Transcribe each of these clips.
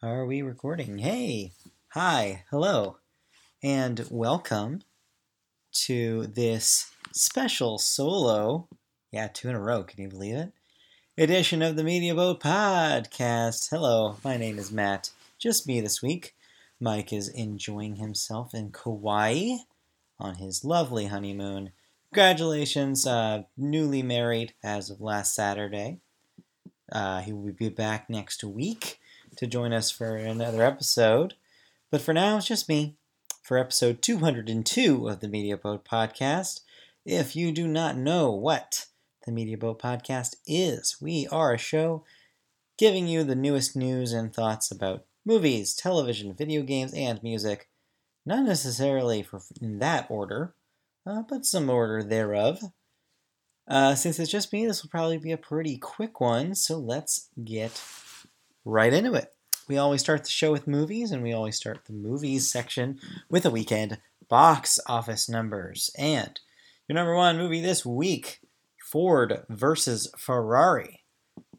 Are we recording? Hey, hi, hello, and welcome to this special solo, yeah, two in a row, can you believe it? Edition of the Media Boat Podcast. Hello, my name is Matt. Just me this week. Mike is enjoying himself in Kauai on his lovely honeymoon. Congratulations, uh, newly married as of last Saturday. Uh, he will be back next week to join us for another episode. But for now, it's just me for episode 202 of the Media Boat Podcast. If you do not know what the Media Boat Podcast is, we are a show giving you the newest news and thoughts about movies, television, video games, and music. Not necessarily for, in that order, uh, but some order thereof. Uh, since it's just me, this will probably be a pretty quick one, so let's get right into it. We always start the show with movies, and we always start the movies section with a weekend box office numbers. And your number one movie this week Ford versus Ferrari.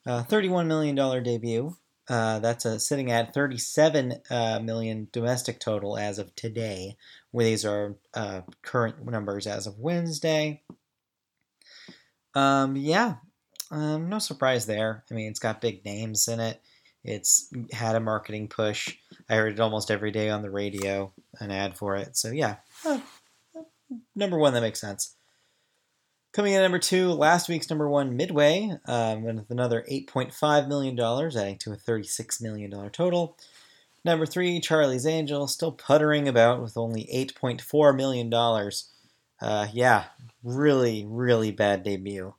Uh, $31 million debut. Uh, that's a, sitting at 37 uh, million domestic total as of today. These are uh, current numbers as of Wednesday. Um, yeah, um, no surprise there. I mean, it's got big names in it. It's had a marketing push. I heard it almost every day on the radio, an ad for it. So yeah, number one, that makes sense. Coming in number two, last week's number one, Midway, um, with another $8.5 million, adding to a $36 million total. Number three, Charlie's Angel, still puttering about with only $8.4 million. Uh, yeah, really, really bad debut.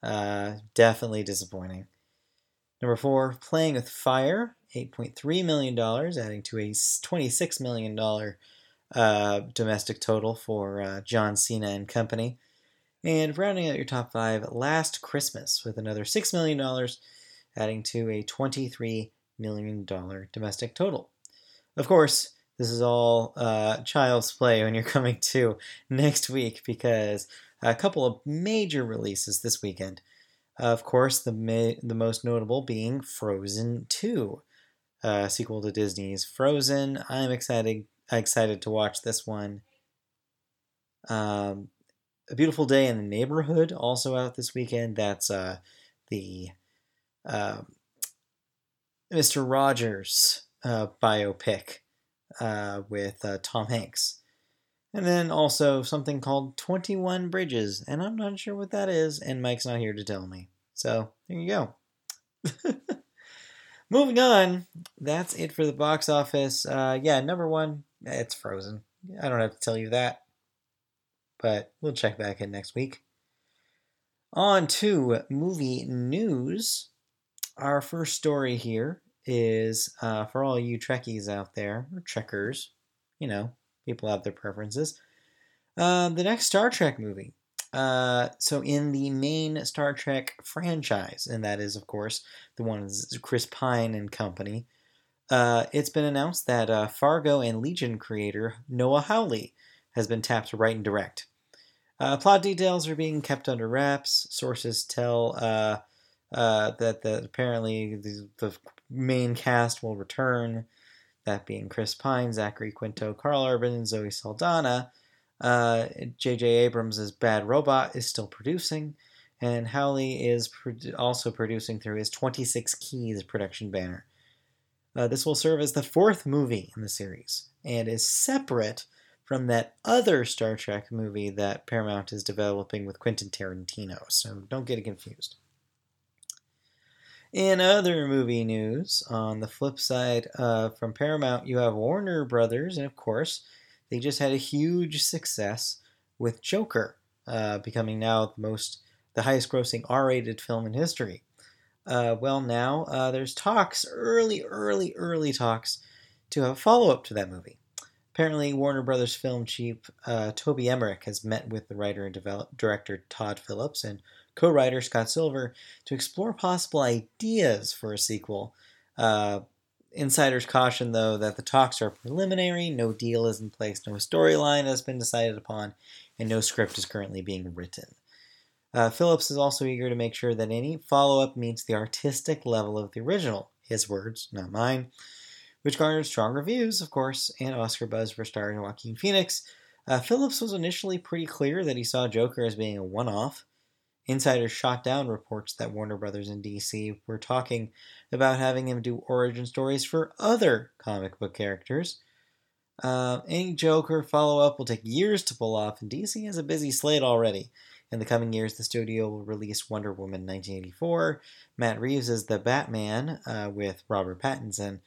Uh, definitely disappointing. Number four, Playing with Fire, $8.3 million, adding to a $26 million uh, domestic total for uh, John Cena and company. And rounding out your top five, Last Christmas, with another $6 million, adding to a $23 million domestic total. Of course, this is all uh, child's play when you're coming to next week because a couple of major releases this weekend. Of course, the ma- the most notable being Frozen 2, uh, sequel to Disney's Frozen. I'm excited excited to watch this one. Um, a Beautiful Day in the Neighborhood also out this weekend. That's uh, the uh, Mr. Rogers biopic uh, with uh, Tom Hanks. And then also something called 21 Bridges, and I'm not sure what that is, and Mike's not here to tell me. So there you go. Moving on, that's it for the box office. Uh, yeah, number one, it's Frozen. I don't have to tell you that, but we'll check back in next week. On to movie news. Our first story here is uh, for all you Trekkies out there, or Trekkers, you know, people have their preferences. Uh, the next Star Trek movie. Uh, so in the main Star Trek franchise, and that is of course the one is Chris Pine and company. Uh, it's been announced that uh, Fargo and Legion creator Noah Hawley has been tapped to write and direct. Uh, plot details are being kept under wraps. Sources tell uh, uh, that the, apparently the, the main cast will return that being Chris Pine, Zachary Quinto, Karl Urban, and Zoe Saldana. J.J. Uh, Abrams' Bad Robot is still producing, and Hawley is pro- also producing through his 26 Keys production banner. Uh, this will serve as the fourth movie in the series and is separate from that other Star Trek movie that Paramount is developing with Quentin Tarantino, so don't get it confused. In other movie news, on the flip side, uh, from Paramount, you have Warner Brothers, and of course, they just had a huge success with Joker, uh, becoming now the most, the highest-grossing R-rated film in history. Uh, well, now uh, there's talks, early, early, early talks, to have a follow-up to that movie. Apparently, Warner Brothers film chief uh, Toby Emmerich has met with the writer and develop, director Todd Phillips and co writer Scott Silver to explore possible ideas for a sequel. Uh, insiders caution, though, that the talks are preliminary, no deal is in place, no storyline has been decided upon, and no script is currently being written. Uh, Phillips is also eager to make sure that any follow up meets the artistic level of the original. his words, not mine, which garnered strong reviews, of course, and Oscar buzz for starring Joaquin Phoenix. Uh, Phillips was initially pretty clear that he saw Joker as being a one off. Insiders shot down reports that Warner Brothers and DC were talking about having him do origin stories for other comic book characters. Uh, any Joker follow up will take years to pull off, and DC has a busy slate already. In the coming years, the studio will release Wonder Woman 1984, Matt Reeves as the Batman uh, with Robert Pattinson,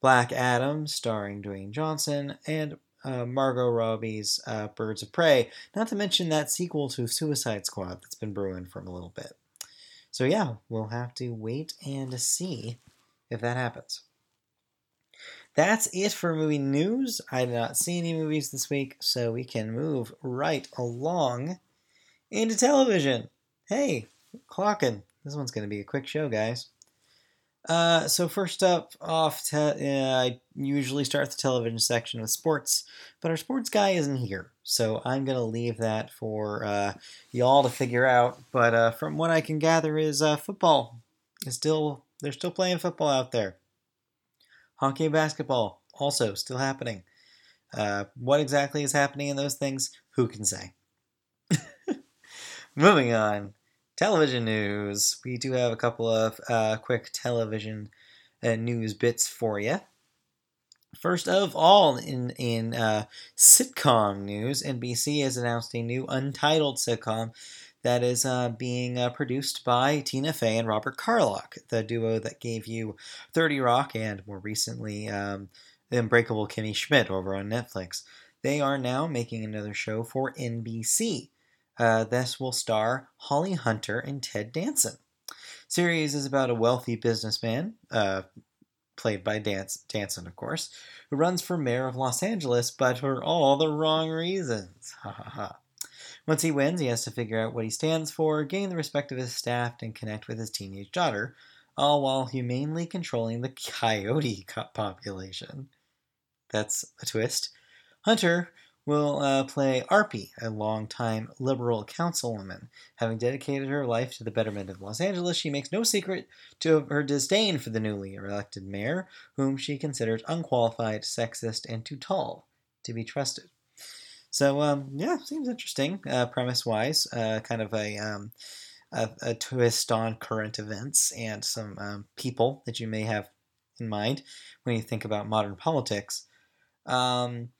Black Adam starring Dwayne Johnson, and uh, Margot Robbie's uh, Birds of Prey, not to mention that sequel to Suicide Squad that's been brewing for a little bit. So, yeah, we'll have to wait and see if that happens. That's it for movie news. I did not see any movies this week, so we can move right along into television. Hey, clocking. This one's going to be a quick show, guys. Uh, so first up off, te- uh, I usually start the television section with sports, but our sports guy isn't here, so I'm gonna leave that for uh, y'all to figure out. But uh, from what I can gather, is uh, football is still they're still playing football out there. Hockey and basketball also still happening. What exactly is happening in those things? Who can say? Moving on television news. We do have a couple of uh, quick television uh, news bits for you. First of all, in in uh, sitcom news, NBC has announced a new untitled sitcom that is uh, being uh, produced by Tina Fey and Robert Carlock, the duo that gave you 30 Rock and more recently um, The Unbreakable Kimmy Schmidt over on Netflix. They are now making another show for NBC. Uh, this will star Holly Hunter and Ted Danson. Series is about a wealthy businessman, uh, played by Dance, Danson, of course, who runs for mayor of Los Angeles, but for all the wrong reasons. Ha ha ha. Once he wins, he has to figure out what he stands for, gain the respect of his staff, and connect with his teenage daughter, all while humanely controlling the coyote population. That's a twist. Hunter will uh, play Arpi, a longtime liberal councilwoman. Having dedicated her life to the betterment of Los Angeles, she makes no secret to her disdain for the newly elected mayor, whom she considers unqualified, sexist, and too tall to be trusted. So, um, yeah, seems interesting, uh, premise wise. Uh, kind of a, um, a, a, twist on current events and some um, people that you may have in mind when you think about modern politics. Um,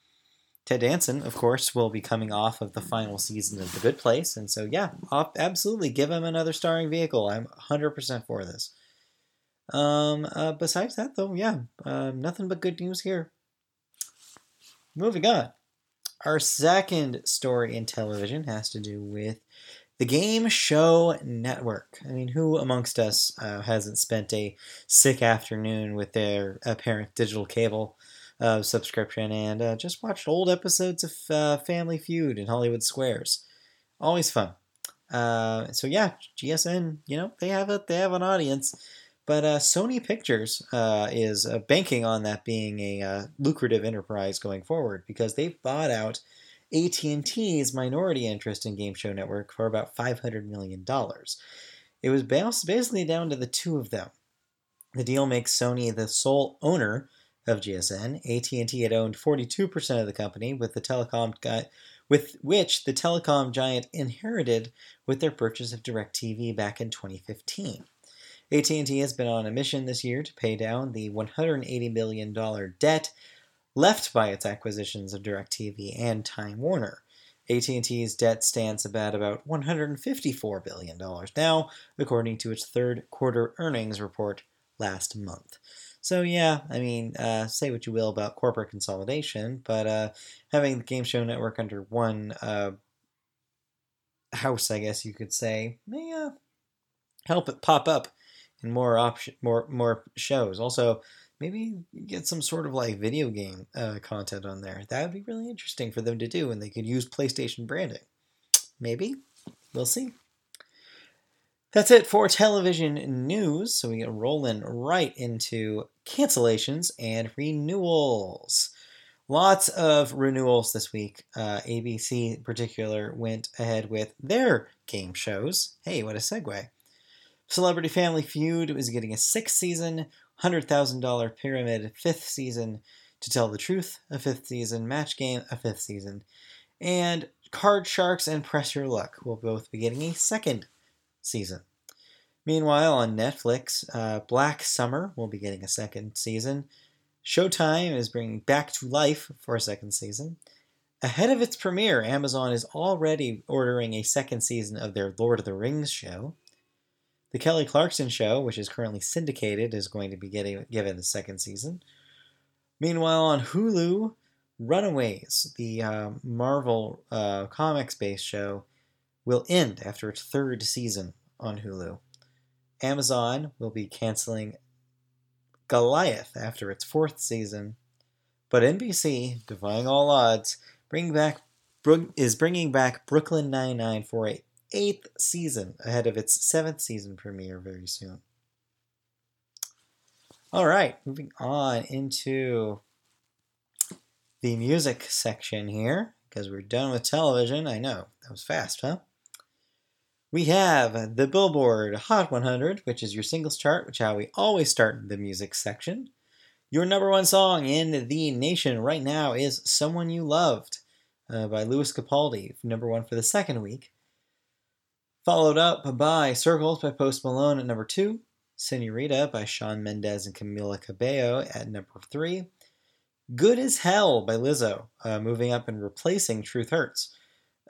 Ted Danson, of course, will be coming off of the final season of The Good Place, and so yeah, absolutely give him another starring vehicle. I'm 100% for this. Um, uh, besides that, though, yeah, uh, nothing but good news here. Moving on. Our second story in television has to do with the Game Show Network. I mean, who amongst us uh, hasn't spent a sick afternoon with their apparent digital cable? Uh, subscription and uh, just watched old episodes of uh, Family Feud and Hollywood Squares. Always fun. Uh, so yeah, GSN, you know, they have a they have an audience, but uh, Sony Pictures is banking on that being a lucrative enterprise going forward because they've bought out AT&T's minority interest in Game Show Network for about $500 million. It was basically down to the two of them. The deal makes Sony the sole owner of GSN. AT&T had owned 42% of the company, with the telecom guy, with which the telecom giant inherited with their purchase of DirecTV back in 2015. AT&T has been on a mission this year to pay down the $180 million debt left by its acquisitions of DirecTV and Time Warner. AT&T's debt stands at about $154 billion now, according to its third quarter earnings report last month. So yeah, I mean, uh, say what you will about corporate consolidation, but uh, having the Game Show Network under one uh, house, I guess you could say, may uh, help it pop up in more option, more more shows. Also, maybe get some sort of like video game uh, content on there. That would be really interesting for them to do, and they could use PlayStation branding. Maybe we'll see. That's it for television news. So we get rolling right into cancellations and renewals. Lots of renewals this week. Uh, ABC in particular went ahead with their game shows. Hey, what a segue. Celebrity Family Feud was getting a sixth season, $100,000 Pyramid, fifth season. To Tell the Truth, a fifth season. Match Game, a fifth season. And Card Sharks and Press Your Luck will both be getting a second season. Meanwhile, on Netflix, uh, Black Summer will be getting a second season. Showtime is bringing Back to Life for a second season. Ahead of its premiere, Amazon is already ordering a second season of their Lord of the Rings show. The Kelly Clarkson show, which is currently syndicated, is going to be getting given a second season. Meanwhile, on Hulu, Runaways, the uh, Marvel uh, comics based show, will end after its third season on Hulu. Amazon will be canceling Goliath after its fourth season, but NBC, defying all odds, bring back is bringing back Brooklyn Nine-Nine for a eighth season ahead of its seventh season premiere very soon. All right, moving on into the music section here because we're done with television. I know that was fast, huh? We have the Billboard Hot 100, which is your singles chart, which how we always start the music section. Your number one song in the nation right now is Someone You Loved uh, by Lewis Capaldi, number one for the second week. Followed up by Circles by Post Malone at number two, Senorita by Shawn Mendes and Camila Cabello at number three, Good as Hell by Lizzo, uh, moving up and replacing Truth Hurts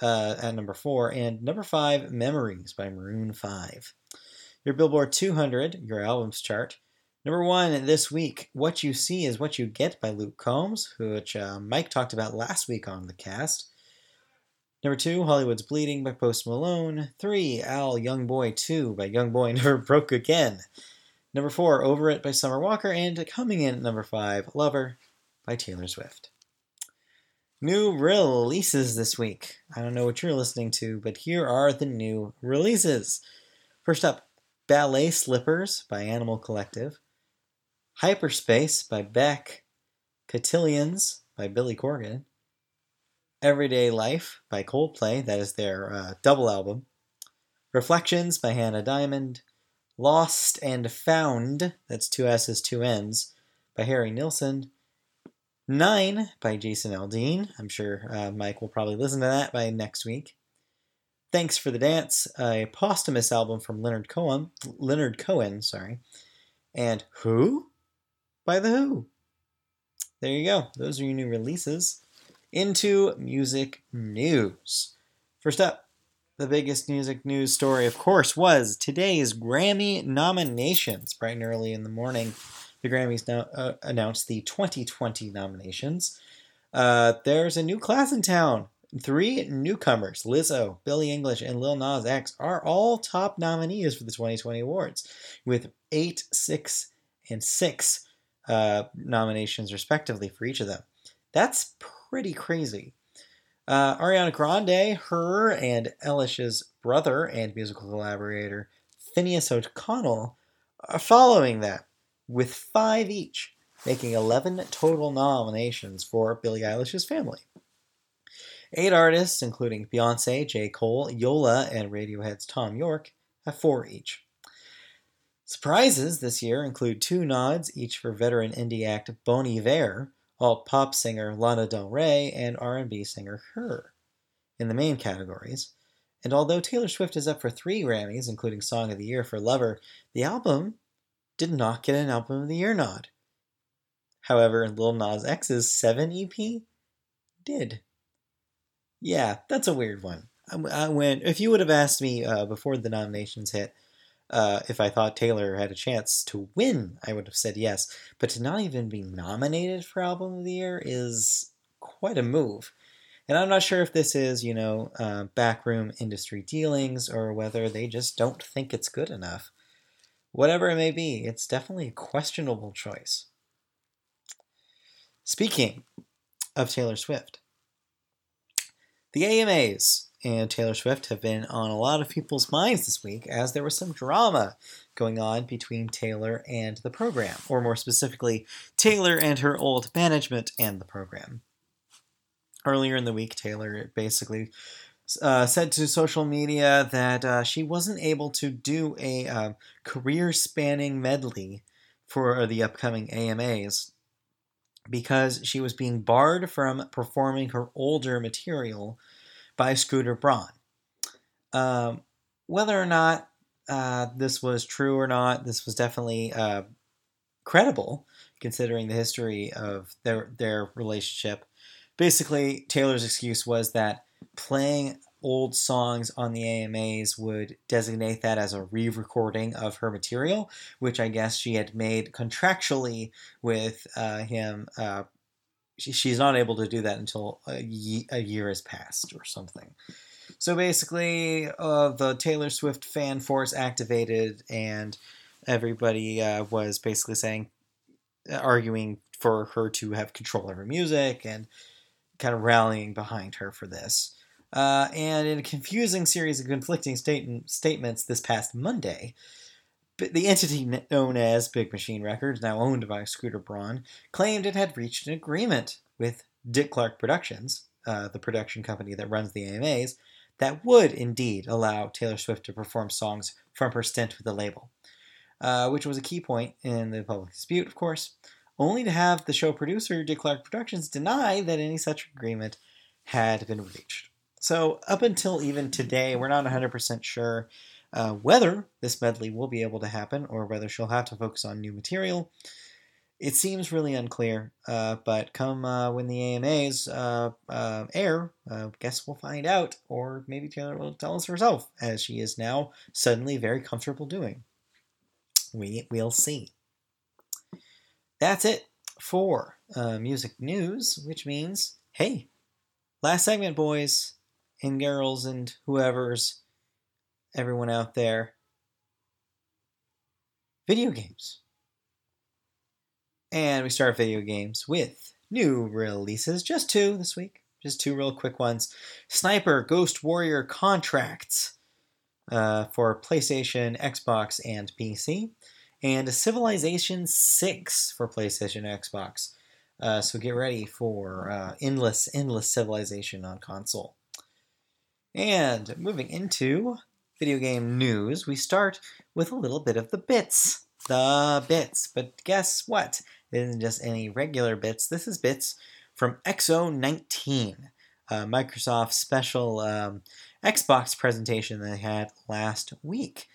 uh, at number four, and number five, Memories by Maroon 5. Your Billboard 200, your albums chart. Number one this week, What You See Is What You Get by Luke Combs, which uh, Mike talked about last week on the cast. Number two, Hollywood's Bleeding by Post Malone. Three, AI Young Boy 2 by Young Boy Never Broke Again. Number four, Over It by Summer Walker. And coming in at number five, Lover by Taylor Swift. New releases this week. I don't know what you're listening to, but here are the new releases. First up, Ballet Slippers by Animal Collective, Hyperspace by Beck, Cotillions by Billy Corgan, Everyday Life by Coldplay, that is their uh, double album, Reflections by Hannah Diamond, Losst and Founnd, that's two S's, two N's, by Harry Nilsson, Nine by Jason Aldean. I'm sure uh, Mike will probably listen to that by next week. Thanks for the Dance, a posthumous album from Leonard Cohen. Leonard Cohen, sorry. And Who by The Who. There you go. Those are your new releases. Into music news. First up, the biggest music news story, of course, was today's Grammy nominations, bright and early in the morning the Grammys now uh, announced the 2020 nominations. Uh, there's a new class in town. Three newcomers, Lizzo, Billie Eilish, and Lil Nas X, are all top nominees for the 2020 awards, with eight, six, and six uh, nominations respectively for each of them. That's pretty crazy. Uh, Ariana Grande, her and Eilish's brother and musical collaborator Finneas O'Connell are following that with five each, making 11 total nominations for Billie Eilish's family. Eight artists, including Beyonce, J. Cole, Yola, and Radiohead's Thom Yorke, have four each. Surprises this year include two nods, each for veteran indie act Bon Iver, alt pop singer Lana Del Rey, and R&B singer Her, in the main categories. And although Taylor Swift is up for three Grammys, including Song of the Year for Lover, the album did not get an Album of the Year nod. However, Lil Nas X's 7 EP did. Yeah, that's a weird one. I, I went, if you would have asked me uh, before the nominations hit uh, if I thought Taylor had a chance to win, I would have said yes. But to not even be nominated for Album of the Year is quite a move. And I'm not sure if this is, you know, uh, backroom industry dealings or whether they just don't think it's good enough. Whatever it may be, it's definitely a questionable choice. Speaking of Taylor Swift, the AMAs and Taylor Swift have been on a lot of people's minds this week as there was some drama going on between Taylor and the program, or more specifically, Taylor and her old management and the program. Earlier in the week, Taylor basically uh, said to social media that uh, she wasn't able to do a uh, career spanning medley for the upcoming AMAs because she was being barred from performing her older material by Scooter Braun. Um, whether or not uh, this was true or not, this was definitely uh, credible considering the history of their their relationship. Basically, Taylor's excuse was that playing old songs on the AMAs would designate that as a re-recording of her material, which I guess she had made contractually with uh, him. Uh, she, she's not able to do that until a, ye- a year has passed or something. So basically, uh, the Taylor Swift fan force activated, and everybody uh, was basically saying, arguing for her to have control of her music and kind of rallying behind her for this. Uh, and in a confusing series of conflicting state- statements this past Monday, the entity known as Big Machine Records, now owned by Scooter Braun, claimed it had reached an agreement with Dick Clark Productions, uh, the production company that runs the AMAs, that would indeed allow Taylor Swift to perform songs from her stint with the label, uh, which was a key point in the public dispute, of course, only to have the show producer, Dick Clark Productions, deny that any such agreement had been reached. So, up until even today, we're not 100% sure uh, whether this medley will be able to happen or whether she'll have to focus on new material. It seems really unclear, uh, but come uh, when the AMAs uh, uh, air, uh, guess we'll find out, or maybe Taylor will tell us herself, as she is now suddenly very comfortable doing. We, we'll see. That's it for music news, which means, hey, last segment, boys and girls and whoever's everyone out there video games. And we start video games with new releases, just two this week, just two real quick ones. Sniper Ghost Warrior Contracts uh, for PlayStation, Xbox, and PC, and Civilization 6 for PlayStation, Xbox. Uh, so get ready for uh, endless, endless civilization on console. And moving into video game news, we start with a little bit of the bits. The bits. But guess what? It isn't just any regular bits. This is bits from XO19, uh, Microsoft's special um, Xbox presentation they had last week.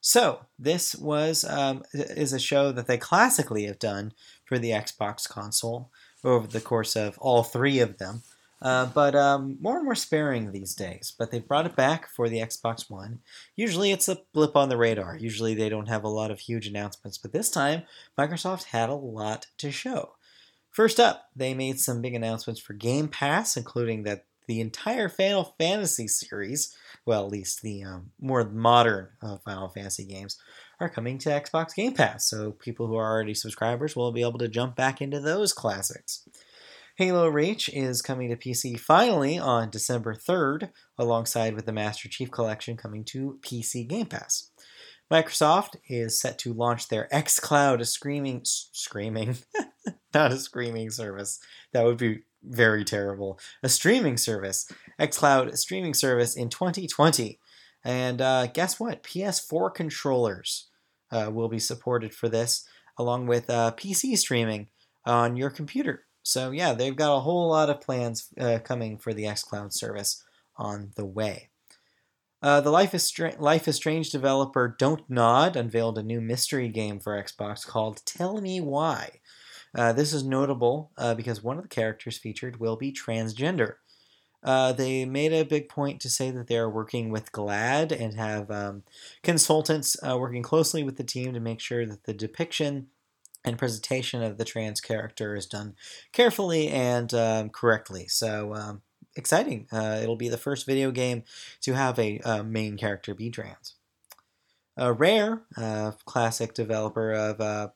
So this was um, is a show that they classically have done for the Xbox console over the course of all three of them. Uh, but um, more and more sparing these days. But they've brought it back for the Xbox One. Usually it's a blip on the radar. Usually they don't have a lot of huge announcements. But this time, Microsoft had a lot to show. First up, they made some big announcements for Game Pass, including that the entire Final Fantasy series, well, at least the um, more modern uh, Final Fantasy games, are coming to Xbox Game Pass. So people who are already subscribers will be able to jump back into those classics. Halo Reach is coming to PC finally on December 3rd, alongside with the Master Chief Collection coming to PC Game Pass. Microsoft is set to launch their xCloud, a screaming, screaming, not a screaming service. That would be very terrible. A streaming service, xCloud streaming service in 2020. And uh, guess what? PS4 controllers uh, will be supported for this, along with uh, PC streaming on your computer. So yeah, they've got a whole lot of plans uh, coming for the xCloud service on the way. Uh, the Life is, Str- Life is Strange developer Don't Nod unveiled a new mystery game for Xbox called Tell Me Why. Uh, this is notable uh, because one of the characters featured will be transgender. Uh, they made a big point to say that they are working with GLAAD and have um, consultants uh, working closely with the team to make sure that the depiction and presentation of the trans character is done carefully and um, correctly. So um, exciting! Uh, it'll be the first video game to have a uh, main character be trans. Uh, Rare, classic developer of uh,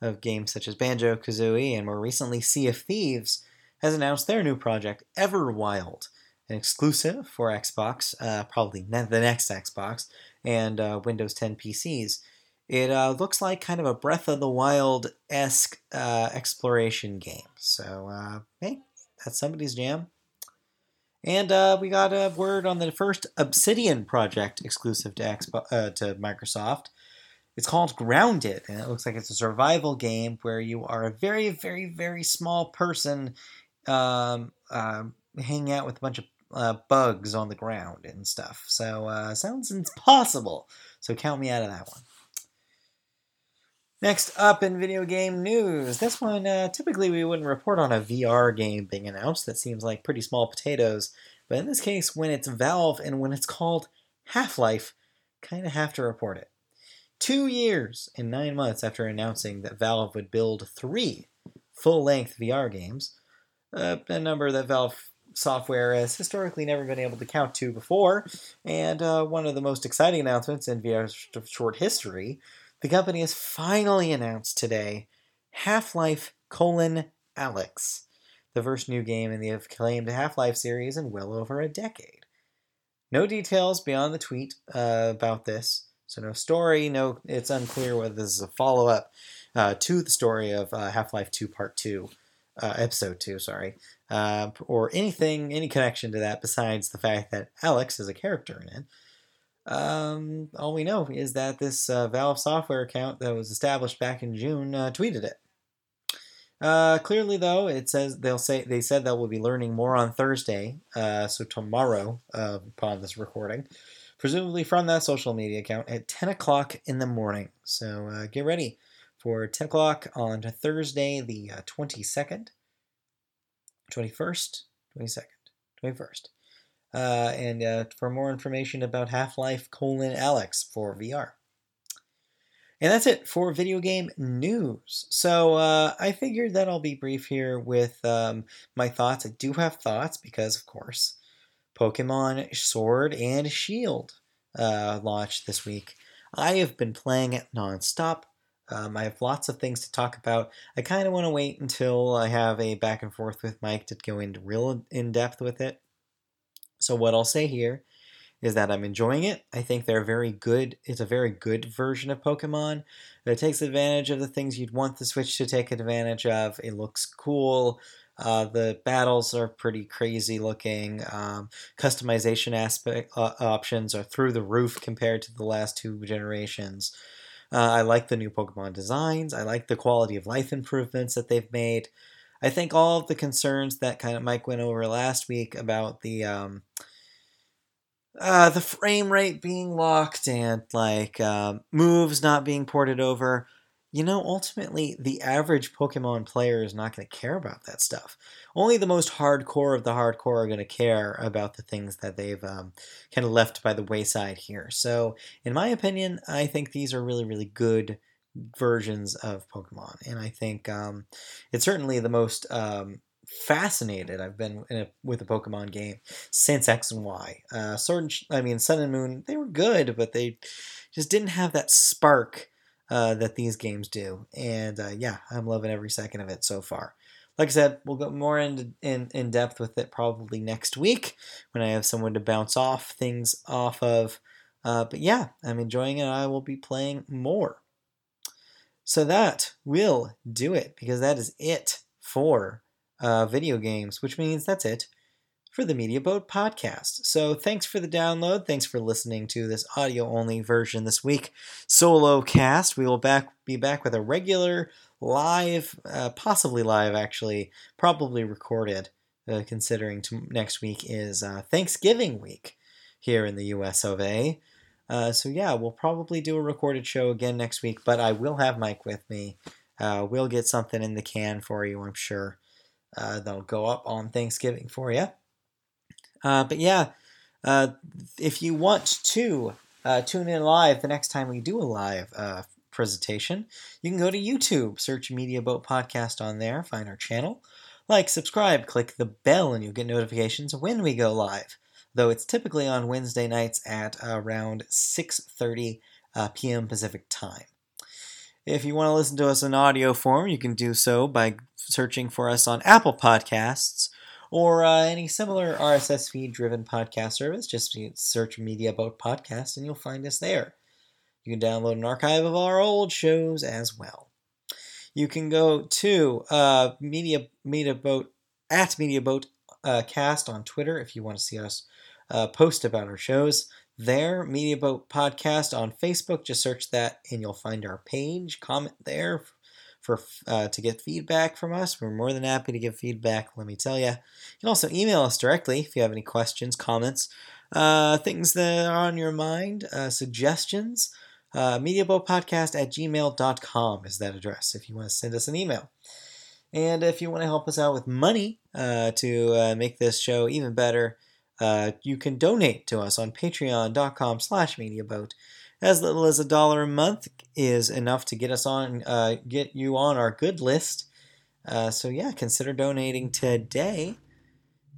of games such as Banjo Kazooie and more recently Sea of Thieves, has announced their new project Everwild, an exclusive for Xbox, uh, probably the next Xbox, and uh, Windows 10 PCs. It uh, looks like kind of a Breath of the Wild esque uh, exploration game. So, uh, hey, that's somebody's jam. And uh, we got a word on the first Obsidian project exclusive to Xbox, uh, to Microsoft. It's called Grounded, and it looks like it's a survival game where you are a very, very, very small person um, uh, hanging out with a bunch of uh, bugs on the ground and stuff. So, uh, sounds impossible. So, count me out of that one. Next up in video game news, this one uh, typically we wouldn't report on a VR game being announced. That seems like pretty small potatoes. But in this case, when it's Valve and when it's called Half Life, kind of have to report it. Two years and nine months after announcing that Valve would build three full length VR games, uh, a number that Valve software has historically never been able to count to before, and uh, one of the most exciting announcements in VR's short history, the company has finally announced today Half-Life colon Alex, the first new game in the acclaimed Half-Life series in well over a decade. No details beyond the tweet uh, about this, so no story, no. It's unclear whether this is a follow-up uh, to the story of uh, Half-Life 2 Part 2, uh, Episode 2, sorry, uh, or anything, any connection to that besides the fact that Alex is a character in it. Um, all we know is that this uh, Valve software account that was established back in June uh, tweeted it. Uh, clearly, though, it says they'll say they said that we'll be learning more on Thursday, uh, so tomorrow uh, upon this recording, presumably from that social media account at 10 o'clock in the morning. So uh, get ready for 10 o'clock on Thursday, the 22nd, 21st, 22nd, 21st. Uh, and uh, for more information about Half-Life colon Alex for VR. And that's it for video game news. So uh, I figured that I'll be brief here with um, my thoughts. I do have thoughts because, of course, Pokemon Sword and Shield uh, launched this week. I have been playing it nonstop. Um, I have lots of things to talk about. I kind of want to wait until I have a back and forth with Mike to go into real in depth with it. So what I'll say here is that I'm enjoying it. I think they're very good. It's a very good version of Pokemon that takes advantage of the things you'd want the Switch to take advantage of. It looks cool. Uh, the battles are pretty crazy looking. Um, customization aspect uh, options are through the roof compared to the last two generations. Uh, I like the new Pokemon designs. I like the quality of life improvements that they've made. I think all of the concerns that kind of Mike went over last week about the um, uh, the frame rate being locked and like uh, moves not being ported over. You know, ultimately, the average Pokemon player is not going to care about that stuff. Only the most hardcore of the hardcore are going to care about the things that they've um, kind of left by the wayside here. So, in my opinion, I think these are really, really good versions of Pokemon, and I think um, it's certainly the most um, fascinated I've been a, with a Pokemon game since X and Y. Uh, Sword, and, I mean Sun and Moon, they were good, but they just didn't have that spark uh, that these games do. And uh, yeah, I'm loving every second of it so far. Like I said, we'll go more in, in, in depth with it probably next week when I have someone to bounce off things off of. Uh, but yeah, I'm enjoying it. I will be playing more. So that will do it because that is it for uh, video games, which means that's it for the Media Boat podcast. So thanks for the download. Thanks for listening to this audio only version this week. Solo cast. We will back be back with a regular live, uh, possibly live actually, probably recorded. Uh, considering next week is uh, Thanksgiving week here in the U.S. of A. Uh, so yeah, we'll probably do a recorded show again next week, but I will have Mike with me. Uh, we'll get something in the can for you, I'm sure. Uh, that'll go up on Thanksgiving for you. Uh, but yeah, uh, if you want to uh, tune in live the next time we do a live presentation, you can go to YouTube, search Media Boat Podcast on there, find our channel, like, subscribe, click the bell, and you'll get notifications when we go live though it's typically on Wednesday nights at around 6:30 uh, p.m. Pacific time. If you want to listen to us in audio form, you can do so by searching for us on Apple Podcasts or uh, any similar RSS feed driven podcast service. Just search Media Boat Podcast and you'll find us there. You can download an archive of our old shows as well. You can go to uh, Media Media Boat at Media Boat uh, Cast on Twitter if you want to see us uh, post about our shows. there, Media Boat Podcast on Facebook. Just search that and you'll find our page. Comment there for uh, to get feedback from us. We're more than happy to give feedback. Let me tell you. You can also email us directly if you have any questions, comments, uh, things that are on your mind, uh, suggestions. Uh, MediaBoatPodcast at gmail.com is that address if you want to send us an email. And if you want to help us out with money uh, to uh, make this show even better, uh, you can donate to us on patreon.com slash mediaboat. As little as a dollar a month is enough to get us on, uh, get you on our good list. Uh, so yeah, consider donating today.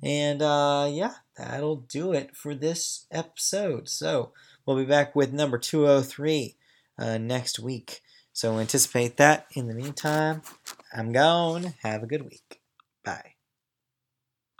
And uh, yeah, that'll do it for this episode. So we'll be back with number 203 uh, next week. So anticipate that. In the meantime, I'm gone. Have a good week. Bye.